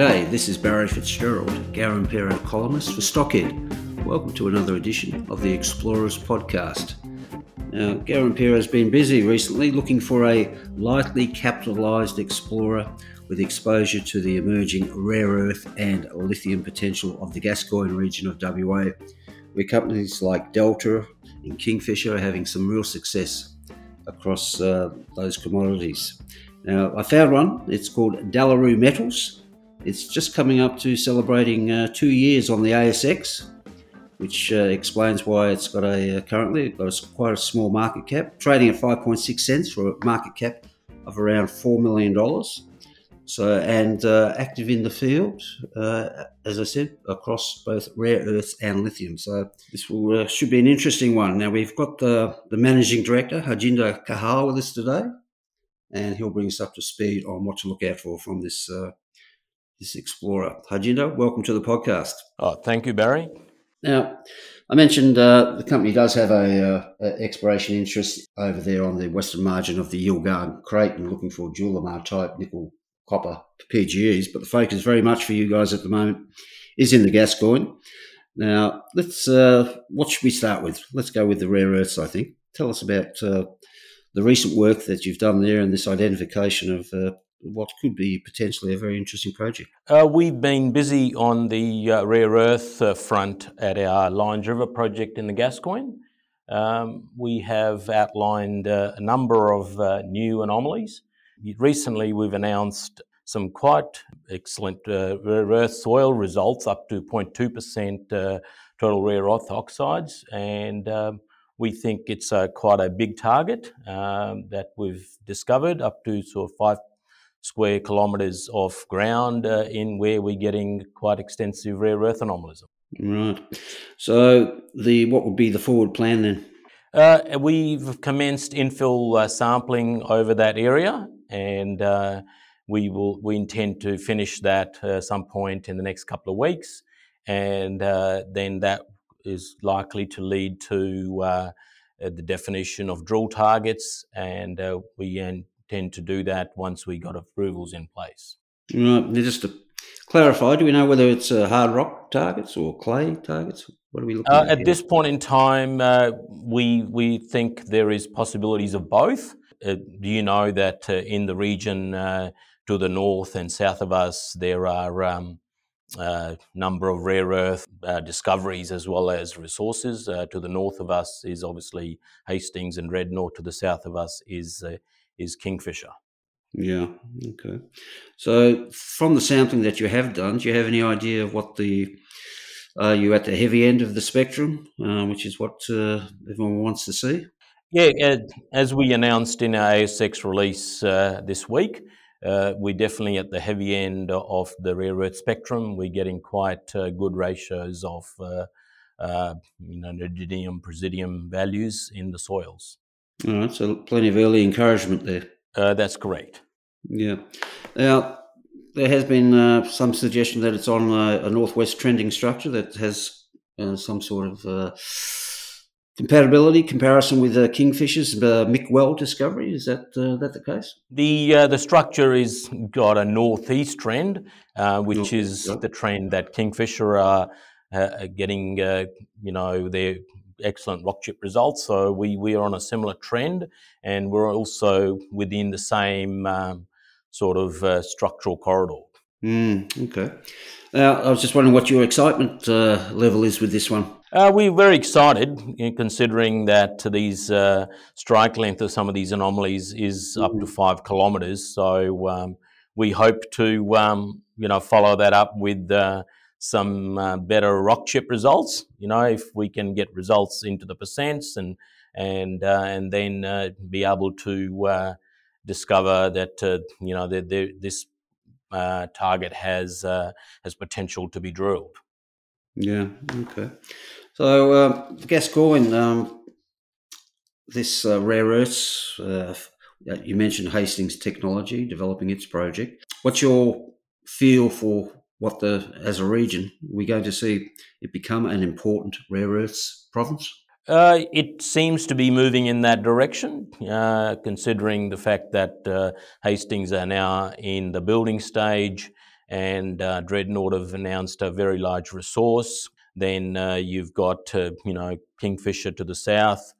G'day, this is Barry Fitzgerald, Garimpeiro columnist for Stockhead. Welcome to another edition of the Explorers podcast. Now, Garimpeiro has been busy recently looking for a lightly capitalised explorer with exposure to the emerging rare earth and lithium potential of the Gascoyne region of WA, where companies like Delta and Kingfisher are having some real success across uh, those commodities. Now, I found one. It's called Dalaroo Metals it's just coming up to celebrating uh, two years on the ASX, which uh, explains why it's got a uh, currently got a, quite a small market cap, trading at 5.6 cents for a market cap of around four million dollars. So and uh, active in the field, uh, as I said, across both rare earths and lithium. So this will, uh, should be an interesting one. Now we've got the, the managing director Harjinder Kehal with us today, and he'll bring us up to speed on what to look out for from this this explorer. Harjinder, welcome to the podcast. Oh, thank you, Barry. Now, I mentioned uh, the company does have a, uh, a, exploration interest over there on the western margin of the Yilgarn Craton, looking for Julimar type nickel copper PGEs. But the focus very much for you guys at the moment is in the Gascoyne. Now, let's uh, what should we start with? Let's go with the rare earths. I think. Tell us about uh, the recent work that you've done there and this identification of uh, what could be potentially a very interesting project? Uh, we've been busy on the uh, rare earth uh, front at our Lyons River project in the Gascoyne. Um, we have outlined uh, a number of uh, new anomalies. Recently, we've announced some quite excellent uh, rare earth soil results, up to 0.2% total rare earth oxides, and um, we think it's quite a big target um, that we've discovered, up to sort of square kilometres of ground uh, in where we're getting quite extensive rare earth anomalism. Right. So the what would be the forward plan then? Uh, we've commenced infill uh, sampling over that area, and uh, we will we intend to finish that uh, some point in the next couple of weeks, and uh, then that is likely to lead to the definition of drill targets, and we tend to do that once we got approvals in place. Right. Just to clarify, do we know whether it's uh, hard rock targets or clay targets? What are we looking uh, at? At this point in time, uh, we we think there is possibilities of both. Uh, do you know that uh, in the region uh, to the north and south of us there are um, a number of rare earth discoveries as well as resources. to the north of us is obviously Hastings and Dreadnought. To the south of us is is Kingfisher. Yeah. Okay. So, from the sampling that you have done, do you have any idea of what the are you at the heavy end of the spectrum, uh, which is what uh, everyone wants to see? Yeah, as we announced in our ASX release uh, this week, uh, we're definitely at the heavy end of the rare earth spectrum. We're getting quite uh, good ratios of uh, you know, neodymium, praseodymium values in the soils. All right, so plenty of early encouragement there. Uh, that's correct. Yeah. Now, there has been uh, some suggestion that it's on a, a northwest trending structure that has uh, some sort of uh, compatibility comparison with uh, Kingfisher's uh, Mick Well discovery. Is that that the case? The the structure is got a northeast trend, which North, is the trend that Kingfisher are getting. you know, they're excellent rock chip results. So we, we are on a similar trend and we're also within the same um, sort of uh, structural corridor. Mm, okay. Now, I was just wondering what your excitement uh, level is with this one. Uh, we're very excited, considering that these uh, strike length of some of these anomalies is up to five kilometres. So um, we hope to, um, you know, follow that up with uh, some uh, better rock chip results. You know, if we can get results into the percents and and uh, and then uh, be able to uh, discover that uh, you know that this uh, target has uh, has potential to be drilled. Yeah. Okay. So um, Gascoyne, um, this uh, rare earths. Uh, you mentioned Hastings Technology developing its project. What's your feel for what the as a region we're going to see it become an important rare earths province? Uh, it seems to be moving in that direction, uh, considering the fact that uh, Hastings are now in the building stage and uh, Dreadnought have announced a very large resource. Then uh, you've got, uh, you know, Kingfisher to the south,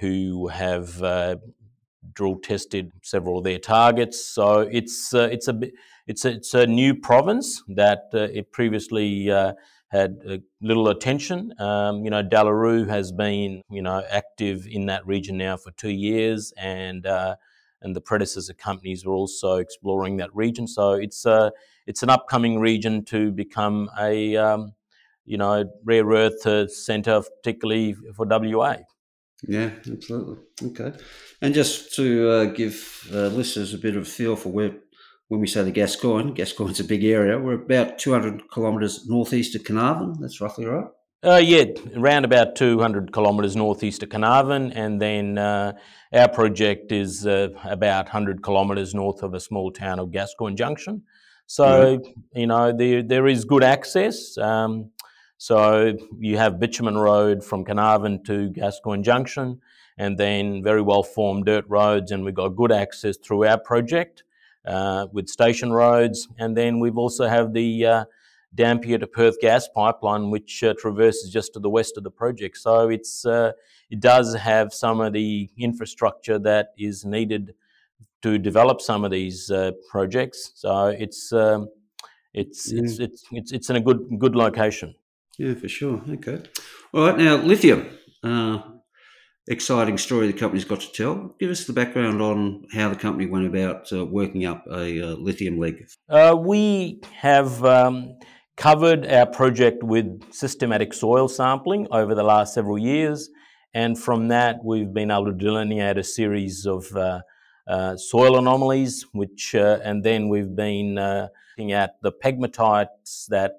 who have drill tested several of their targets. So it's it's a it's a, it's a new province that it previously had uh, little attention. Um, you know, Dalaroo has been, you know, active in that region now for two years, and uh, and the predecessor companies were also exploring that region. So it's a uh, it's an upcoming region to become a um, you know rare earth uh, centre, particularly for WA. Yeah, absolutely. Okay, and just to uh, give uh, listeners a bit of a feel for where when we say the Gascoyne, Gascoyne's a big area. We're about 200 kilometres northeast of Carnarvon. That's roughly right. Uh, yeah, around about 200 kilometres northeast of Carnarvon, and then uh, our project is uh, about 100 kilometres north of a small town of Gascoyne Junction. So, you know, there, there is good access. Um, so you have bitumen road from Carnarvon to Gascoyne Junction, and then very well formed dirt roads, and we've got good access through our project uh, with station roads. And then we've also have the uh, Dampier to Perth gas pipeline, which uh, traverses just to the west of the project. So it's uh, it does have some of the infrastructure that is needed to develop some of these uh, projects. So it's um, it's, it's it's it's it's in a good good location. Yeah, for sure. Okay. All right. Now lithium. Uh, exciting story the company's got to tell. Give us the background on how the company went about uh, working up a uh, lithium leg. Uh, we have um, covered our project with systematic soil sampling over the last several years, and from that we've been able to delineate a series of uh, uh, soil anomalies, which uh, and then we've been looking at the pegmatites that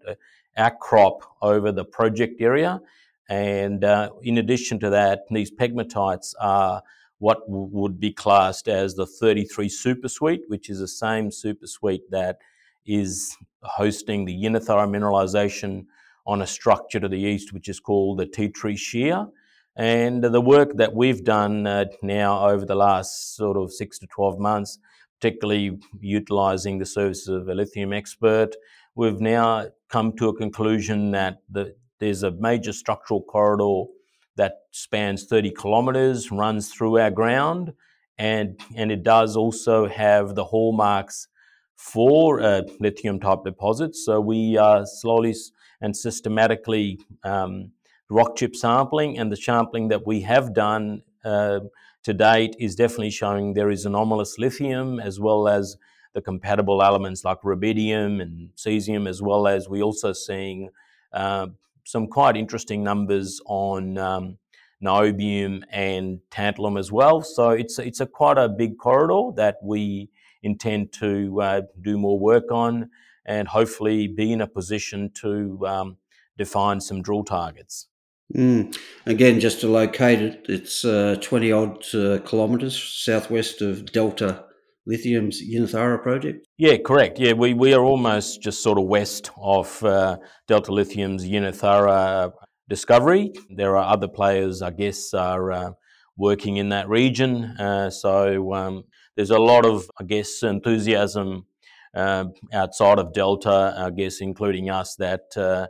outcrop over the project area and uh, in addition to that, these pegmatites are what w- would be classed as the 33 supersuite, which is the same supersuite that is hosting the Yinnetharra mineralization on a structure to the east, which is called the Tea Tree Shear. And the work that we've done uh, now over the last sort of six to 12 months, particularly utilizing the services of a lithium expert, we've now come to a conclusion that the, there's a major structural corridor that spans 30 kilometres, runs through our ground, and, and it does also have the hallmarks for uh, lithium type deposits. So we are slowly and systematically um, rock chip sampling, and the sampling that we have done uh, to date is definitely showing there is anomalous lithium as well as the compatible elements like rubidium and cesium, as well as we're also seeing uh, some quite interesting numbers on um, niobium and tantalum as well. So it's it's a quite a big corridor that we intend to uh, do more work on, and hopefully be in a position to um, define some drill targets. Mm. Again, just to locate it, it's uh, 20 odd uh, kilometres southwest of Delta Lithium's Yinnetharra project? Yeah, correct. Yeah, we, we are almost just sort of west of uh, Delta Lithium's Yinnetharra discovery. There are other players, I guess, are uh, working in that region. Uh, so um, there's a lot of, I guess, enthusiasm uh, outside of Delta, I guess, including us, that uh,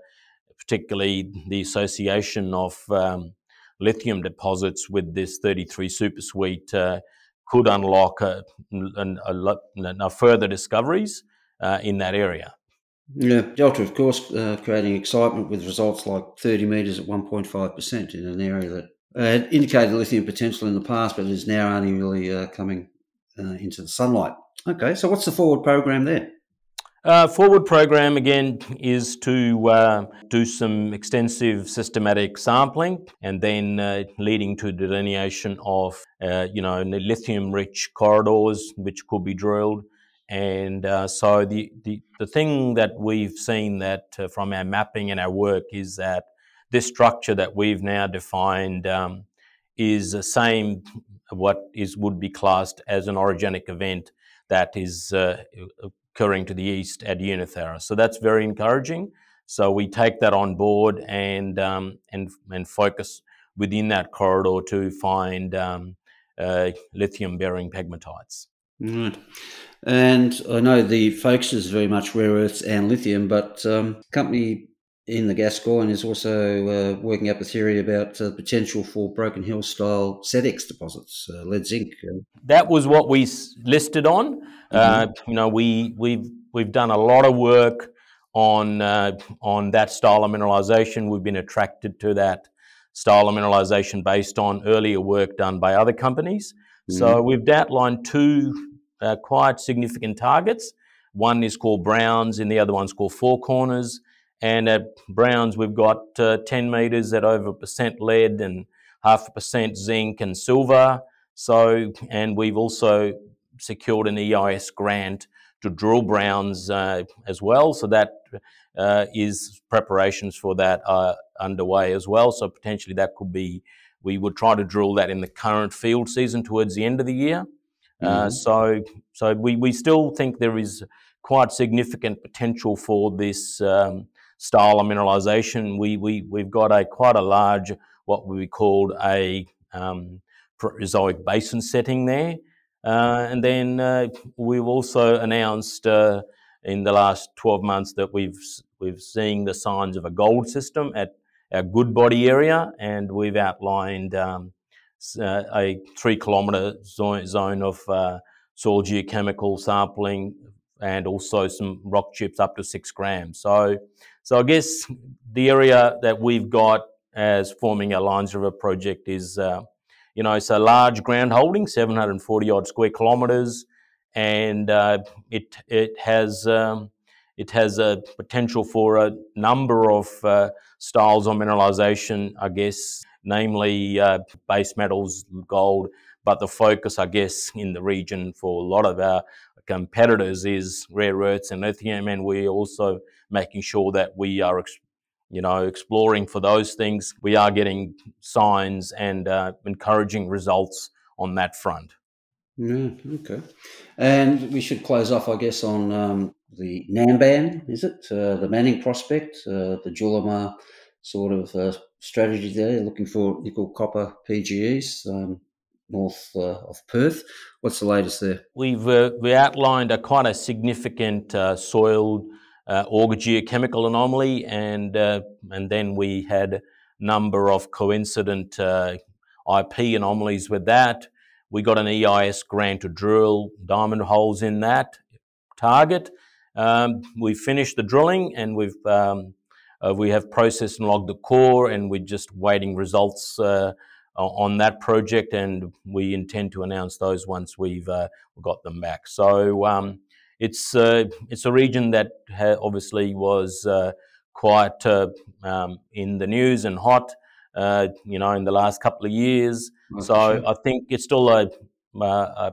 particularly the association of um, lithium deposits with this 33 supersuite uh, could unlock a, a, a further discoveries uh, in that area. Yeah, Delta, of course, uh, creating excitement with results like 30 metres at 1.5% in an area that had indicated lithium potential in the past, but is now only really uh, coming uh, into the sunlight. Okay, so what's the forward program there? Uh, forward program again is to uh, do some extensive systematic sampling and then uh, leading to delineation of uh, you know lithium rich corridors which could be drilled. And uh, so the, the, the thing that we've seen that uh, from our mapping and our work is that this structure that we've now defined um, is the same what is would be classed as an orogenic event that is uh, occurring to the east at Yinnetharra. So that's very encouraging. So we take that on board and um, and and focus within that corridor to find um, uh, lithium-bearing pegmatites. Right. And I know the focus is very much rare earths and lithium, but um, company in the Gascoyne is also uh, working up a theory about uh, potential for Broken Hill style SEDEX deposits, uh, lead zinc. That was what we listed on. Uh, mm-hmm. you know, we we've we've done a lot of work on uh, on that style of mineralization. We've been attracted to that style of mineralization based on earlier work done by other companies. Mm-hmm. So we've outlined two uh, quite significant targets. One is called Browns, and the other one's called Four Corners. And at Browns, we've got uh, 10 metres at over a percent lead and half a percent zinc and silver. So, and we've also secured an EIS grant to drill Browns uh, as well. So that uh, is preparations for that are underway as well. So potentially that could be, we would try to drill that in the current field season towards the end of the year. Uh, mm-hmm. so, so we, we still think there is quite significant potential for this um, style of mineralization. We, we, we've got a quite a large, what we called a um, Proterozoic basin setting there. Uh, and then uh, we've also announced uh, in the last 12 months that we've, we've seen the signs of a gold system at our good body area, and we've outlined um, uh, a three kilometre zone, zone of uh, soil geochemical sampling and also some rock chips up to six grams. So so I guess the area that we've got as forming our Lyons River project is, uh, you know, it's a large ground holding, 740 odd square kilometres, and uh, it it has um, it has a potential for a number of uh, styles of mineralisation, I guess, namely uh, base metals, gold, but the focus, I guess, in the region for a lot of our competitors is rare earths and lithium, and we're also making sure that we are, you know, exploring for those things. We are getting signs and uh, encouraging results on that front. Yeah, okay. And we should close off, I guess, on um, the Namban, is it? Uh, the Manning prospect, uh, the Julimar sort of uh, strategy there, looking for nickel copper PGEs. Um, north uh, of Perth. What's the latest there? We've uh, we outlined a quite a significant uh, soil uh, geochemical anomaly, and and then we had a number of coincident IP anomalies with that. We got an EIS grant to drill diamond holes in that target. Um, we finished the drilling, and we've um, uh, we have processed and logged the core, and we're just waiting results uh, on that project, and we intend to announce those once we've uh, got them back. So. Um, it's uh, it's a region that ha- obviously was uh, quite uh, um, in the news and hot, uh, you know, in the last couple of years. Okay. So I think it's still a, a,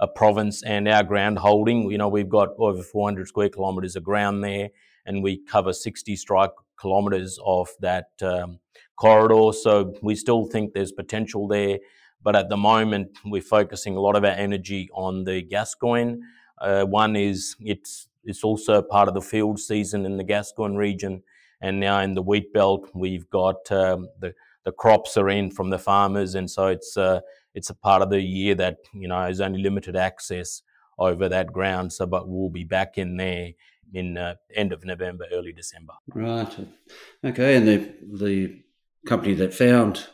a province and our ground holding. You know, we've got over 400 square kilometres of ground there, and we cover 60 strike kilometres of that um, corridor. So we still think there's potential there. But at the moment, we're focusing a lot of our energy on the Gascoyne. Uh, one is it's it's also part of the field season in the Gascoyne region, and now in the wheat belt we've got um, the the crops are in from the farmers, and so it's uh, it's a part of the year that you know has only limited access over that ground. So, but we'll be back in there in uh, end of November, early December. Right. Okay. And the the company that found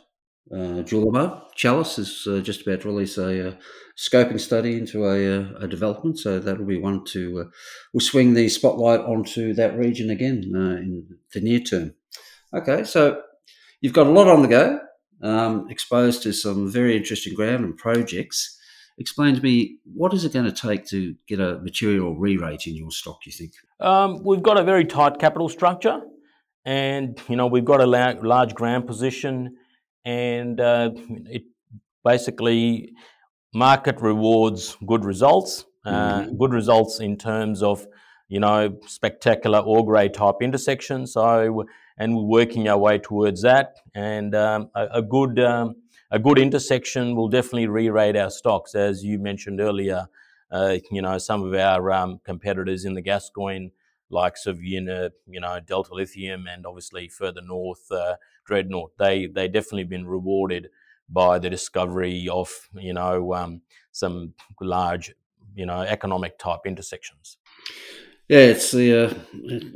uh, Julimar Chalice is uh, just about to release a uh, scoping study into a, uh, a, development, so that'll be one to uh, we'll swing the spotlight onto that region again uh, in the near term. Okay, so you've got a lot on the go, um, exposed to some very interesting ground and projects. Explain to me what is it going to take to get a material re-rate in your stock? You think? Um, we've got a very tight capital structure, and you know we've got a large ground position and uh, it basically market rewards good results. uh, mm-hmm. good results in terms of you know spectacular or grade type intersections. So and we're working our way towards that. And um, a, a, good um, a good intersection will definitely re-rate our stocks, as you mentioned earlier. Uh, you know, some of our um, competitors in the Gascoyne, likes of know, you know Delta Lithium, and obviously further north, uh, Dreadnought, they they definitely been rewarded by the discovery of you know um, some large you know economic type intersections. Yeah, it's the uh,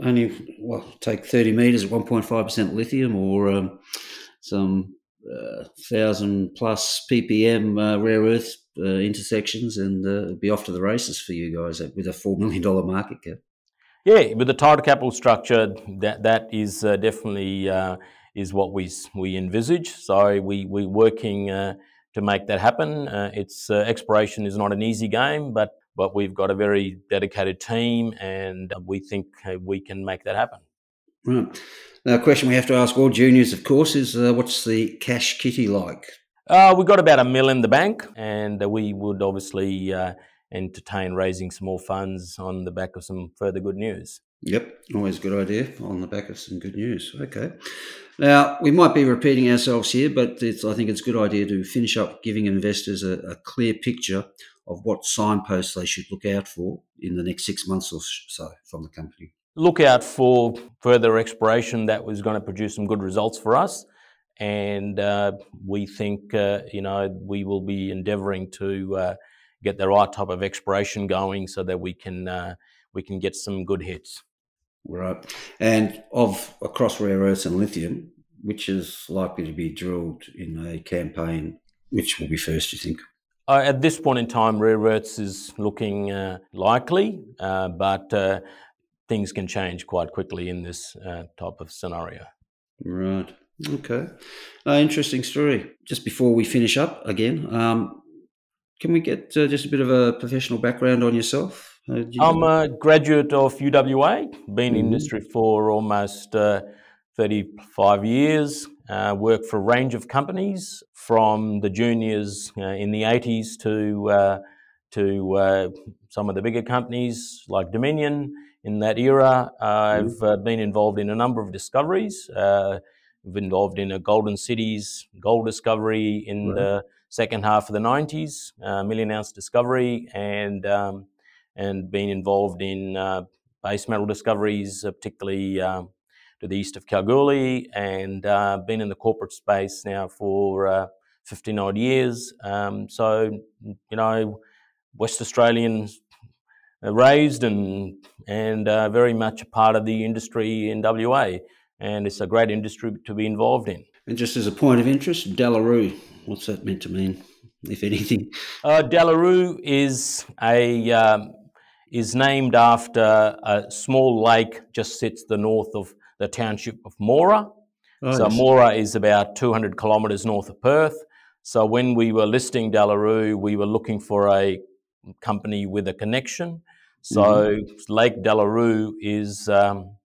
only well take thirty meters at one point five percent lithium, or um, some uh, thousand plus ppm uh, rare earth uh, intersections, and uh, be off to the races for you guys with a four million dollar market cap. Yeah, with the tighter capital structure, that that is uh, definitely is what we we envisage. So we we're working to make that happen. it's exploration is not an easy game, but but we've got a very dedicated team and we think we can make that happen. Right. Now, a question we have to ask all juniors, of course, is uh, what's the cash kitty like? Uh, we've got about a mill in the bank, and we would obviously uh, entertain raising some more funds on the back of some further good news. Yep, always a good idea on the back of some good news. Okay. Now, we might be repeating ourselves here, but I think it's a good idea to finish up giving investors a, a clear picture of what signposts they should look out for in the next six months or so from the company? Look out for further exploration that was going to produce some good results for us. And uh, we think, uh, you know, we will be endeavouring to uh, get the right type of exploration going so that we can uh, we can get some good hits. Right. And of across rare earths and lithium, which is likely to be drilled in a campaign, which will be first, you think? Uh, at this point in time, rare earths is looking uh, likely, uh, but uh, things can change quite quickly in this uh, type of scenario. Right. Okay. Uh, interesting story. Just before we finish up again, um, can we get just a bit of a professional background on yourself? You I'm a graduate of UWA, been mm-hmm. in industry for almost 35 years. Uh, worked for a range of companies from the juniors uh, in the 80s to uh, to uh, some of the bigger companies like Dominion. In that era, I've mm-hmm. uh, been involved in a number of discoveries. Uh, I've been involved in a Golden Cities gold discovery in right. the second half of the 90s, million ounce discovery, and um, and been involved in base metal discoveries, particularly. Um, to the east of Kalgoorlie and uh, been in the corporate space now for uh, 15 odd years. Um, so, you know, West Australians raised and and uh, very much a part of the industry in WA, and it's a great industry to be involved in. And just as a point of interest, Dalaroo, what's that meant to mean, if anything? Uh, Dalaroo is a um, is named after a small lake just sits the north of the township of Moora. Oh, so yes. Moora is about 200 kilometres north of Perth. So when we were listing Dalaroo, we were looking for a company with a connection. So mm-hmm. Lake Dalaroo is um,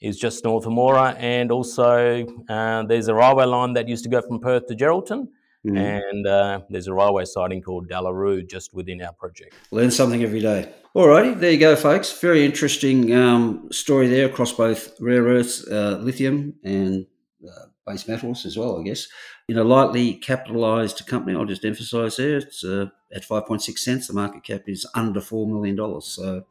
is just north of Moora, and also uh, there's a railway line that used to go from Perth to Geraldton. Mm-hmm. And uh, there's a railway siding called Dalaroo just within our project. Learn something every day. Alrighty, there you go, folks. Very interesting um, story there across both rare earths, uh, lithium, and uh, base metals as well, I guess. In a lightly capitalised company, I'll just emphasise there, it's uh, at 5.6 cents. The market cap is under $4 million. So,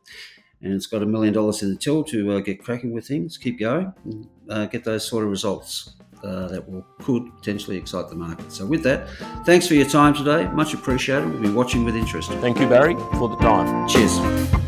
and it's got a million dollars in the till to uh, get cracking with things, keep going, and, uh, get those sort of results. Uh, that will could potentially excite the market. So, with that, thanks for your time today. Much appreciated. We'll be watching with interest. Thank you, Barry, for the time. Cheers.